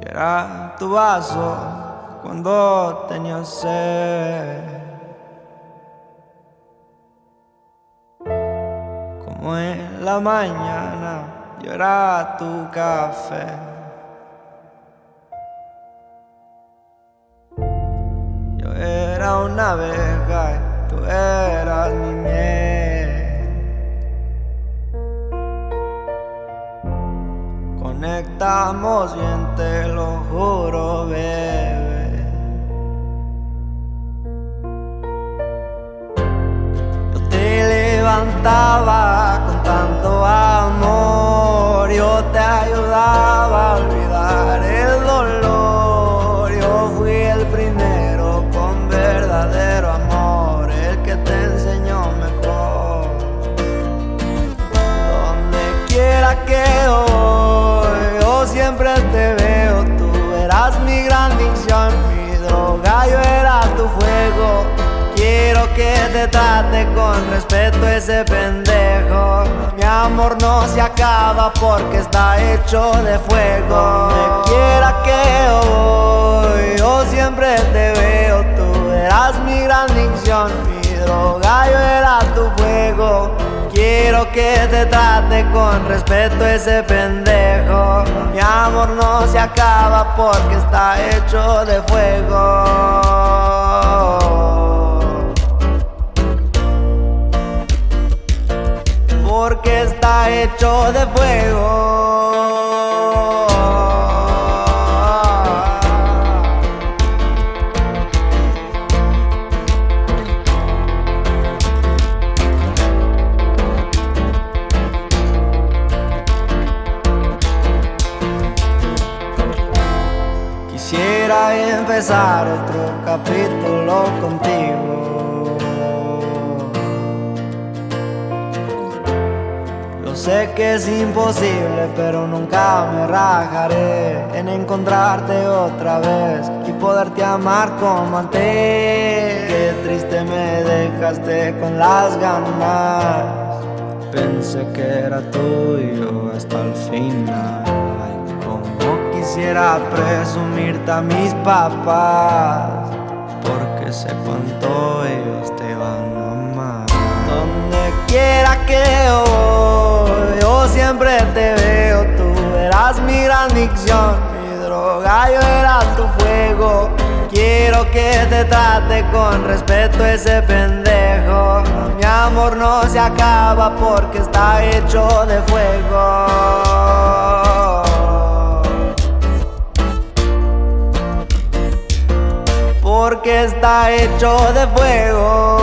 Y tu vaso cuando tenía sed. Como en la mañana, yo tu café. Yo era una abeja y tú eras mi miel. Conectamos bien, te lo juro, bebé. Yo te levantaba con tanto amor, yo te ayudaba a olvidar el dolor. Yo fui el primero con verdadero amor, el que te enseñó mejor. Donde quiera que siempre te veo. Tú eras mi gran dicción, mi droga, yo era tu fuego. Quiero que te trate con respeto ese pendejo. Mi amor no se acaba porque está hecho de fuego. Donde quiera que voy, yo siempre te veo. Tú eras mi gran dicción, mi droga, yo era. Que te trate con respeto ese pendejo. Mi amor no se acaba porque está hecho de fuego. Porque está hecho de fuego. Quisiera empezar otro capítulo contigo. Yo sé que es imposible, pero nunca me rajaré en encontrarte otra vez y poderte amar como antes. Qué triste me dejaste con las ganas. Pensé que era tuyo hasta el final. Ay, quisiera presumirte a mis papás, porque sé cuánto ellos te van a amar. Donde quiera que voy, yo siempre te veo. Tú eras mi gran dicción, mi droga, yo era tu fuego. Quiero que te trate con respeto ese pendejo. Mi amor no se acaba porque está hecho de fuego. porque está hecho de fuego.